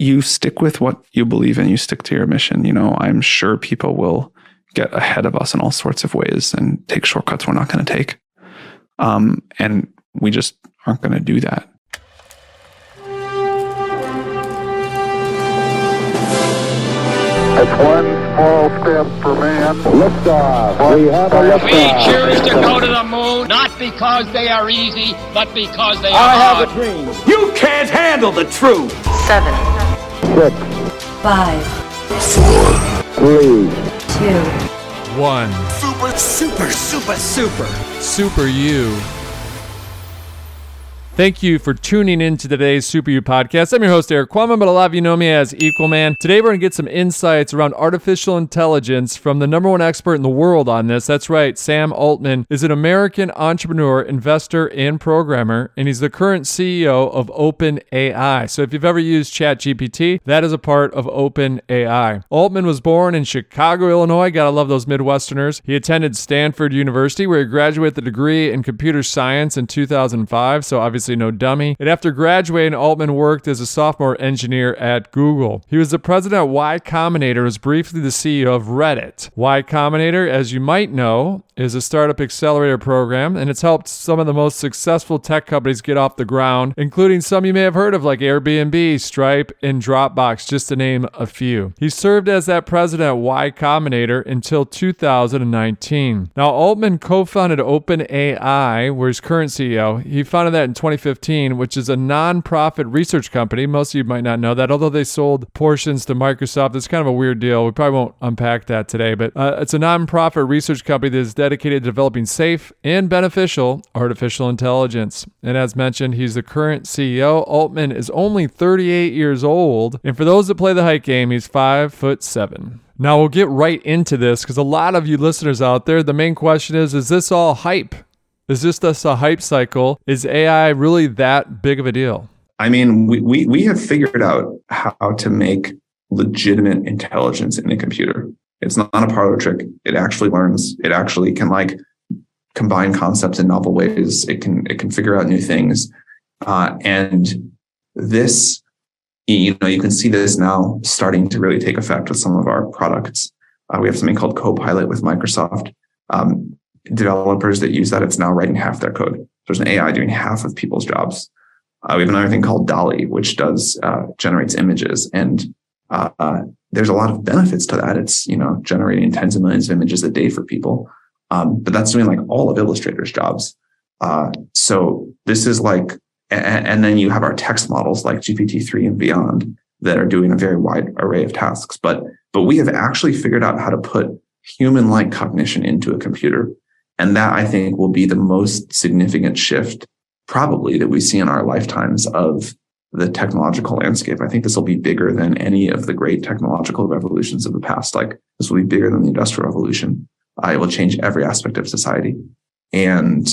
you stick with what you believe in, you stick to your mission. You know, I'm sure people will get ahead of us in all sorts of ways and take shortcuts we're not going to take. Um, and we just aren't going to do that. It's one small step for man. Liftoff. We have a liftoff. We choose to go to the moon not because they are easy, but because they are I hard. have a dream. You can't handle the truth. seven, Six, five, three, two, One. Super, super, super, super. Super You. Thank you for tuning in to today's Super You podcast. I'm your host, Erik Qualman, but a lot of you know me as Equalman. Today, we're going to get some insights around artificial intelligence from the number one expert in the world on this. That's right, Sam Altman is an American entrepreneur, investor, and programmer, and he's the current CEO of OpenAI. So, if you've ever used ChatGPT, that is a part of OpenAI. Altman was born in Chicago, Illinois. Gotta love those Midwesterners. He attended Stanford University, where he graduated with a degree in computer science in 2005. So, obviously, no dummy. And after graduating, Altman worked as a software engineer at Google. He was the president of Y Combinator, was briefly the CEO of Reddit. Y Combinator, as you might know, is a startup accelerator program, and it's helped some of the most successful tech companies get off the ground, including some you may have heard of like Airbnb, Stripe, and Dropbox, just to name a few. He served as that president at Y Combinator until 2019. Now, Altman co-founded OpenAI, where he's current CEO. He founded that in 2015, which is a non-profit research company. Most of you might not know that, although they sold portions to Microsoft. It's kind of a weird deal. We probably won't unpack that today, but uh, it's a non-profit research company that is dedicated to developing safe and beneficial artificial intelligence. And as mentioned, he's the current CEO. Altman is only 38 years old, and for those that play the height game, he's five foot seven. Now we'll get right into this because a lot of you listeners out there, the main question is: Is this all hype? Is this just a hype cycle? Is AI really that big of a deal? I mean, we, we, we have figured out how to make legitimate intelligence in a computer. It's not a parlor trick. It actually learns. It actually can like combine concepts in novel ways. It can it can figure out new things. Uh, and this, you know, you can see this now starting to really take effect with some of our products. Uh, we have something called Copilot with Microsoft. Um, developers that use that, it's now writing half their code. There's an AI doing half of people's jobs. Uh, we have another thing called DALL-E, which does uh, generates images, and uh, uh, there's a lot of benefits to that. It's you know generating tens of millions of images a day for people, um, but that's doing like all of Illustrator's jobs. Uh, so this is like, and, and then you have our text models like GPT three and beyond that are doing a very wide array of tasks. But but we have actually figured out how to put human like cognition into a computer, and that I think will be the most significant shift probably that we see in our lifetimes of the technological landscape. I think this will be bigger than any of the great technological revolutions of the past. Like this will be bigger than the industrial revolution. Uh, it will change every aspect of society. And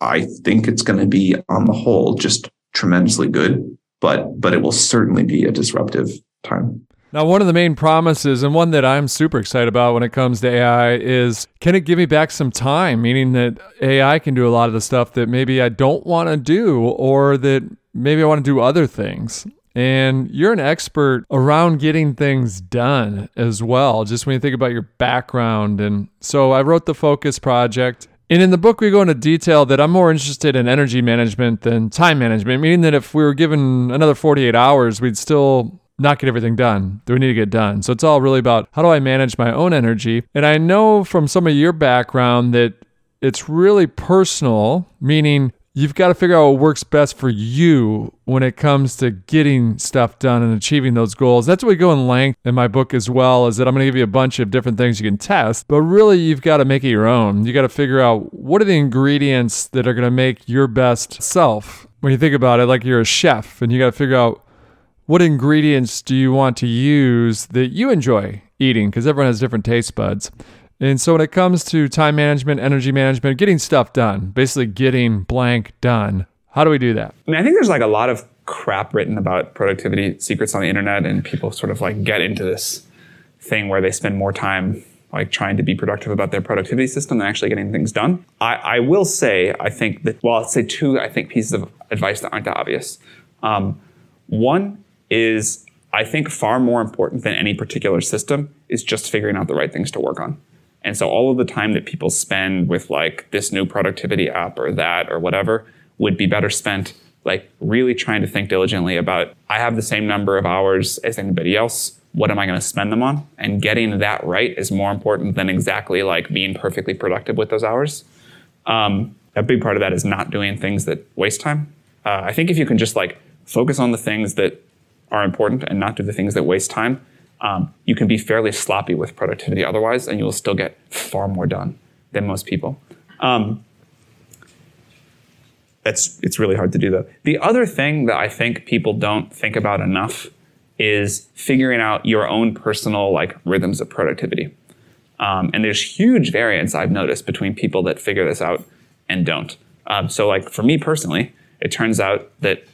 I think it's going to be on the whole just tremendously good, but, but it will certainly be a disruptive time. Now, one of the main promises, and one that I'm super excited about when it comes to AI, is can it give me back some time? Meaning that AI can do a lot of the stuff that maybe I don't want to do, or that maybe I want to do other things. And you're an expert around getting things done as well, just when you think about your background. And so I wrote the Focus Project. And in the book, we go into detail that I'm more interested in energy management than time management, meaning that if we were given another 48 hours, we'd still not get everything done that we need to get done. So it's all really about how do I manage my own energy? And I know from some of your background that it's really personal, meaning you've got to figure out what works best for you when it comes to getting stuff done and achieving those goals. That's what we go in length in my book as well, is that I'm going to give you a bunch of different things you can test, but really you've got to make it your own. You got to figure out what are the ingredients that are going to make your best self. When you think about it, like you're a chef and you got to figure out what ingredients do you want to use that you enjoy eating? Because everyone has different taste buds. And so when it comes to time management, energy management, getting stuff done, basically getting blank done, how do we do that? I mean, I think there's like a lot of crap written about productivity secrets on the internet, and people sort of like get into this thing where they spend more time like trying to be productive about their productivity system than actually getting things done. I, I will say, I think that, well, I'll say two, I think, pieces of advice that aren't obvious. Um, one is I think far more important than any particular system is just figuring out the right things to work on. And so all of the time that people spend with like this new productivity app or that or whatever would be better spent like really trying to think diligently about I have the same number of hours as anybody else. What am I going to spend them on? And getting that right is more important than exactly like being perfectly productive with those hours. Um, a big part of that is not doing things that waste time. Uh, I think if you can just like focus on the things that are important and not do the things that waste time, um, you can be fairly sloppy with productivity otherwise, and you will still get far more done than most people. Um, that's it's really hard to do though. The other thing that I think people don't think about enough is figuring out your own personal like rhythms of productivity. Um, and there's huge variance I've noticed between people that figure this out and don't. Um, so like for me personally, it turns out that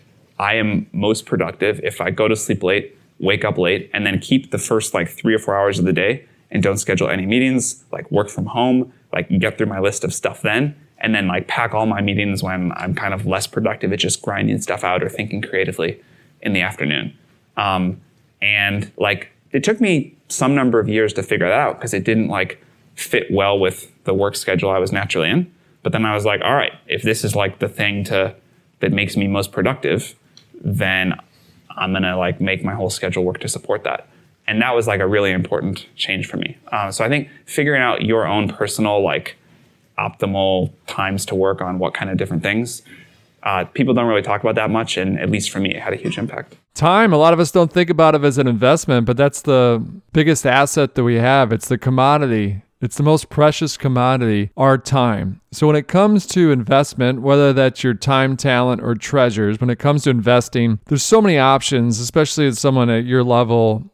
I am most productive if I go to sleep late, wake up late, and then keep the first like three or four hours of the day and don't schedule any meetings, like work from home, like get through my list of stuff then, and then like pack all my meetings when I'm kind of less productive at just grinding stuff out or thinking creatively in the afternoon. Um, and like it took me some number of years to figure that out because it didn't like fit well with the work schedule I was naturally in. But then I was like, all right, if this is like the thing to that makes me most productive, then I'm gonna like make my whole schedule work to support that. And that was like a really important change for me. Uh, so I think figuring out your own personal like optimal times to work on what kind of different things. Uh, people don't really talk about that much, and at least for me, it had a huge impact. Time, a lot of us don't think about it as an investment, but that's the biggest asset that we have. It's the commodity. It's the most precious commodity, our time. So, when it comes to investment, whether that's your time, talent, or treasures, when it comes to investing, there's so many options, especially as someone at your level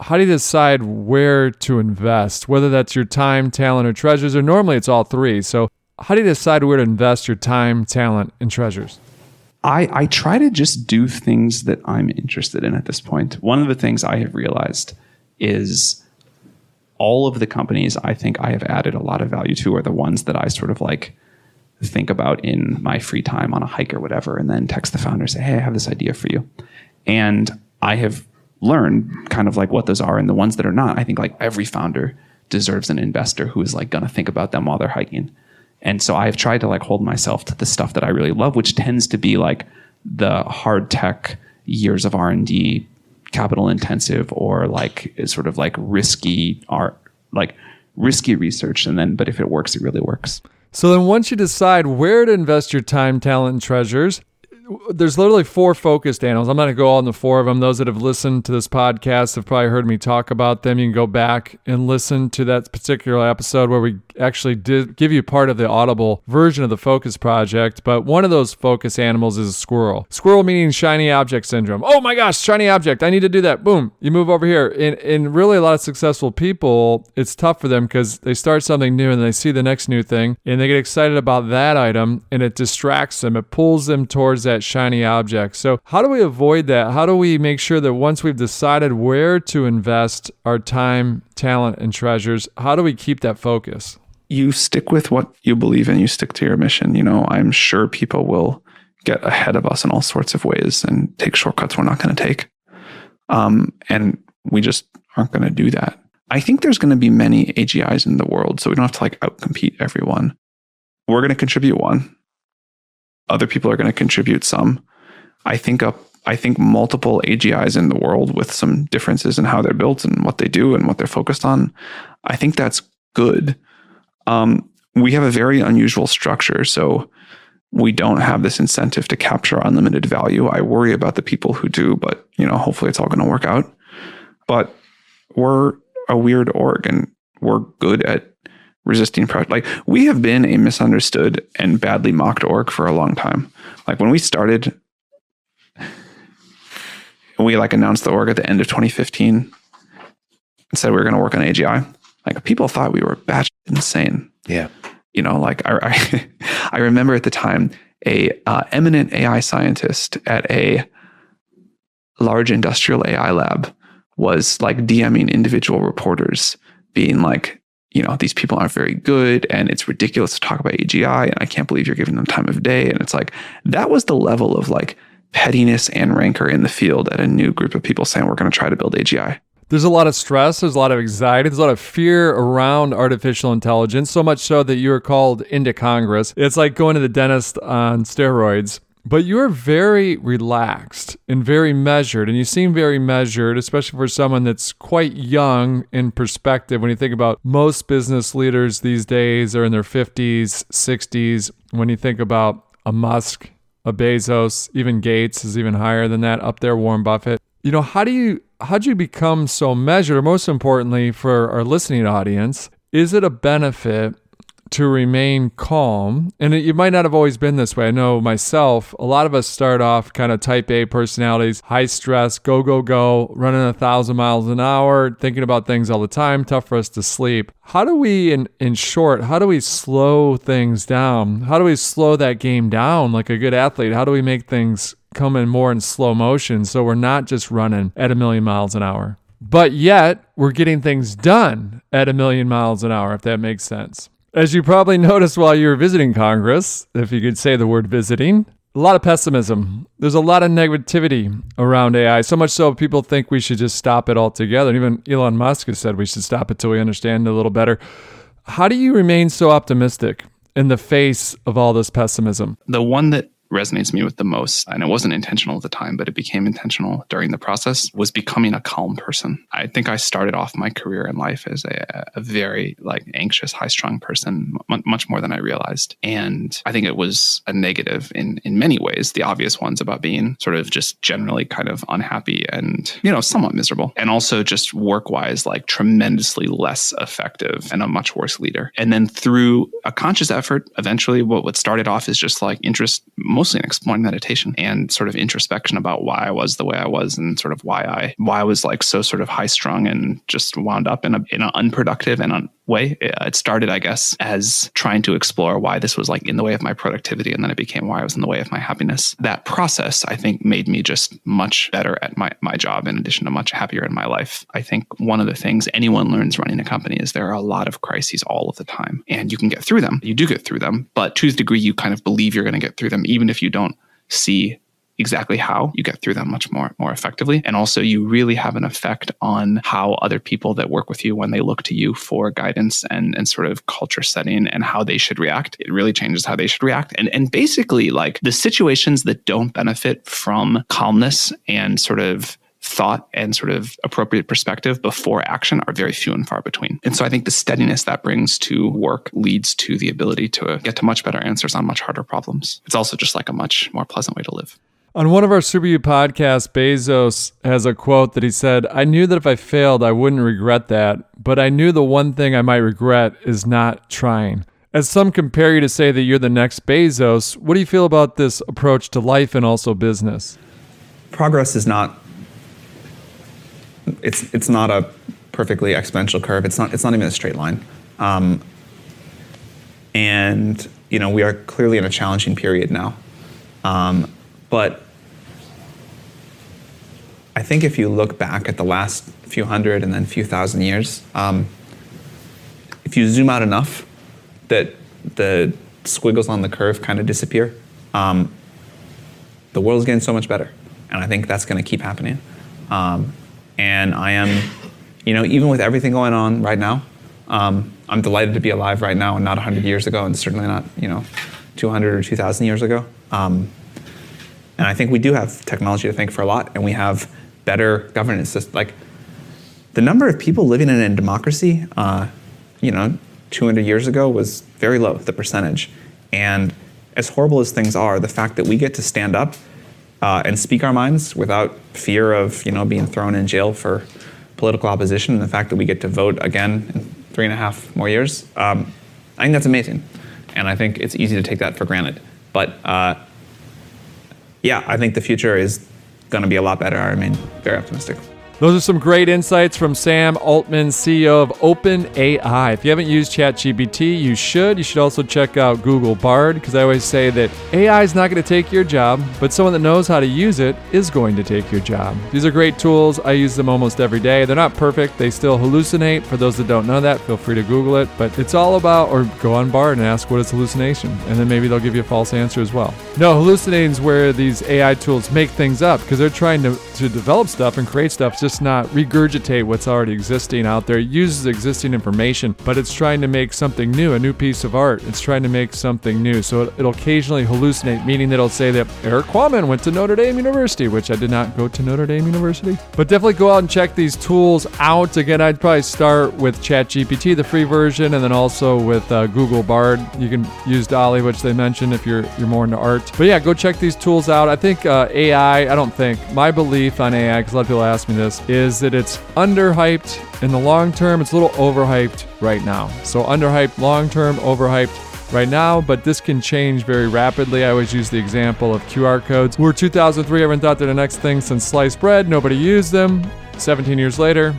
how do you decide where to invest, whether that's your time, talent, or treasures, or normally it's all three? So, how do you decide where to invest your time, talent, and treasures? I, I try to just do things that I'm interested in at this point. One of the things I have realized is all of the companies I think I have added a lot of value to are the ones that I sort of like think about in my free time on a hike or whatever, and then text the founder and say, Hey, I have this idea for you. And I have learned kind of like what those are and the ones that are not. I think like every founder deserves an investor who is like going to think about them while they're hiking. And so I've tried to like hold myself to the stuff that I really love, which tends to be like the hard tech years of R&D, capital intensive or like sort of like risky art, like risky research. And then, but if it works, it really works. So then once you decide where to invest your time, talent, and treasures, there's literally four focused animals. I'm going to go on the four of them. Those that have listened to this podcast have probably heard me talk about them. You can go back and listen to that particular episode where we actually did give you part of the audible version of the focus project. But one of those focus animals is a squirrel. Squirrel meaning shiny object syndrome. Oh my gosh, shiny object. I need to do that. Boom. You move over here. In, in really a lot of successful people, it's tough for them because they start something new and they see the next new thing and they get excited about that item and it distracts them. It pulls them towards that shiny object. So, how do we avoid that? How do we make sure that once we've decided where to invest our time, talent, and treasures, how do we keep that focus? You stick with what you believe in, you stick to your mission. You know, I'm sure people will get ahead of us in all sorts of ways and take shortcuts we're not going to take. Um, and we just aren't going to do that. I think there's going to be many AGIs in the world, so we don't have to like outcompete everyone. We're going to contribute one other people are going to contribute some. I think up I think multiple AGIs in the world with some differences in how they're built and what they do and what they're focused on. I think that's good. Um, we have a very unusual structure, so we don't have this incentive to capture unlimited value. I worry about the people who do, but you know, hopefully it's all going to work out. But we're a weird org, and we're good at resisting project. Like we have been a misunderstood and badly mocked org for a long time. Like when we started, we like announced the org at the end of 2015 and said we were going to work on AGI. Like people thought we were batch insane. Yeah. You know, like I, I, I remember at the time a uh, eminent AI scientist at a large industrial AI lab was like DMing individual reporters, being like, you know, these people aren't very good and it's ridiculous to talk about AGI and I can't believe you're giving them time of day. And it's like, that was the level of like pettiness and rancor in the field at a new group of people saying we're going to try to build AGI. There's a lot of stress, there's a lot of anxiety, there's a lot of fear around artificial intelligence, so much so that you were called into Congress. It's like going to the dentist on steroids. But you're very relaxed and very measured, and you seem very measured, especially for someone that's quite young in perspective. When you think about most business leaders these days are in their 50s, 60s. When you think about a Musk, a Bezos, even Gates is even higher than that, up there, Warren Buffett. You know, how do you how'd you become so measured? Most importantly, for our listening audience, is it a benefit to remain calm. And it, you might not have always been this way. I know myself, a lot of us start off kind of type A personalities, high stress, go, go, go, running a thousand miles an hour, thinking about things all the time, tough for us to sleep. How do we, in, in short, how do we slow things down? How do we slow that game down like a good athlete? How do we make things come in more in slow motion so we're not just running at a million miles an hour? But yet, we're getting things done at a million miles an hour, if that makes sense. As you probably noticed while you were visiting Congress, if you could say the word visiting, a lot of pessimism. There's a lot of negativity around AI, so much so people think we should just stop it altogether. Even Elon Musk has said we should stop it till we understand it a little better. How do you remain so optimistic in the face of all this pessimism? The one that resonates me with the most, and it wasn't intentional at the time, but it became intentional during the process, was becoming a calm person. I think I started off my career in life as a, a very like anxious, high strung person, m- much more than I realized. And I think it was a negative in in many ways. The obvious ones about being sort of just generally kind of unhappy and you know somewhat miserable, and also just work wise like tremendously less effective and a much worse leader. And then through a conscious effort, eventually what what started off is just like interest mostly in exploring meditation and sort of introspection about why I was the way I was and sort of why I why I was like so sort of high strung and just wound up in a in an unproductive and un- way. Uh, it started, I guess, as trying to explore why this was like in the way of my productivity, and then it became why I was in the way of my happiness. That process, I think, made me just much better at my my job. In addition to much happier in my life, I think one of the things anyone learns running a company is there are a lot of crises all of the time, and you can get through them. You do get through them, but to the degree you kind of believe you're going to get through them, even if you don't see exactly how you get through them much more more effectively and also you really have an effect on how other people that work with you when they look to you for guidance and and sort of culture setting and how they should react it really changes how they should react and and basically like the situations that don't benefit from calmness and sort of thought and sort of appropriate perspective before action are very few and far between. And so I think the steadiness that brings to work leads to the ability to get to much better answers on much harder problems. It's also just like a much more pleasant way to live. On one of our Super podcasts, Bezos has a quote that he said, I knew that if I failed, I wouldn't regret that, but I knew the one thing I might regret is not trying. As some compare you to say that you're the next Bezos, what do you feel about this approach to life and also business? Progress is not it's it's not a perfectly exponential curve. It's not it's not even a straight line. Um, and you know we are clearly in a challenging period now. Um, but I think if you look back at the last few hundred and then few thousand years, um, if you zoom out enough, that the squiggles on the curve kind of disappear. Um, the world's getting so much better, and I think that's going to keep happening. Um, and I am, you know, even with everything going on right now, um, I'm delighted to be alive right now and not 100 years ago, and certainly not, you know, 200 or 2,000 years ago. Um, and I think we do have technology to thank for a lot, and we have better governance. Just like the number of people living in a democracy, uh, you know, 200 years ago was very low, the percentage. And as horrible as things are, the fact that we get to stand up uh, and speak our minds without fear of, you know, being thrown in jail for political opposition, and the fact that we get to vote again in three and a half more years, um, I think that's amazing. And I think it's easy to take that for granted. But uh, yeah, I think the future is going to be a lot better. I remain very optimistic. Those are some great insights from Sam Altman, CEO of OpenAI. If you haven't used ChatGPT, you should. You should also check out Google Bard because I always say that AI is not going to take your job, but someone that knows how to use it is going to take your job. These are great tools. I use them almost every day. They're not perfect, they still hallucinate. For those that don't know that, feel free to Google it. But it's all about, or go on Bard and ask what is hallucination, and then maybe they'll give you a false answer as well. No, hallucinating is where these AI tools make things up because they're trying to, to develop stuff and create stuff, just not regurgitate what's already existing out there. It uses existing information, but it's trying to make something new, a new piece of art. It's trying to make something new. So it, it'll occasionally hallucinate, meaning that it'll say that Erik Qualman went to Notre Dame University, which I did not go to Notre Dame University. But definitely go out and check these tools out. Again, I'd probably start with ChatGPT, the free version, and then also with uh, Google Bard. You can use DALL-E, which they mentioned if you're you're more into art. But yeah, go check these tools out. I think uh, AI. I don't think my belief on AI, because a lot of people ask me this, is that it's underhyped in the long term. It's a little overhyped right now. So underhyped long term, overhyped right now, but this can change very rapidly. I always use the example of QR codes. We're 2003, everyone thought they're the next thing since sliced bread. Nobody used them. 17 years later,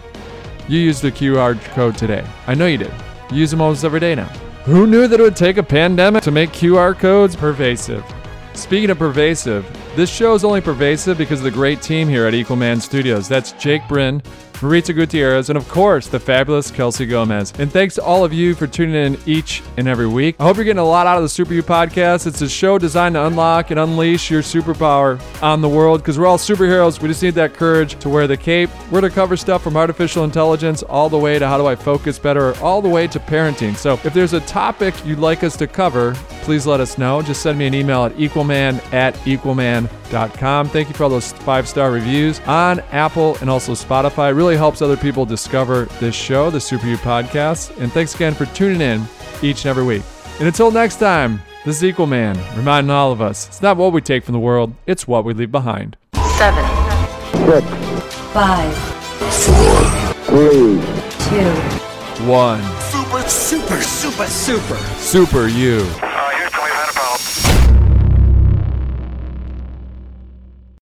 you use the QR code today. I know you did. You use them almost every day now. Who knew that it would take a pandemic to make QR codes pervasive? Speaking of pervasive, this show is only pervasive because of the great team here at Equalman Studios. That's Jake Bryn, Maritza Gutierrez, and of course, the fabulous Kelsey Gomez. And thanks to all of you for tuning in each and every week. I hope you're getting a lot out of the Super U podcast. It's a show designed to unlock and unleash your superpower on the world because we're all superheroes. We just need that courage to wear the cape. We're to cover stuff from artificial intelligence all the way to how do I focus better, all the way to parenting. So if there's a topic you'd like us to cover, please let us know. Just send me an email at equalman at equalman.com. Thank you for all those five star reviews on Apple and also Spotify. It really helps other people discover this show, the Super U podcast. And thanks again for tuning in each and every week. And until next time, this is Equalman, reminding all of us it's not what we take from the world, it's what we leave behind. seven, six, five, three, two, One. Super, super, super, super. Super you.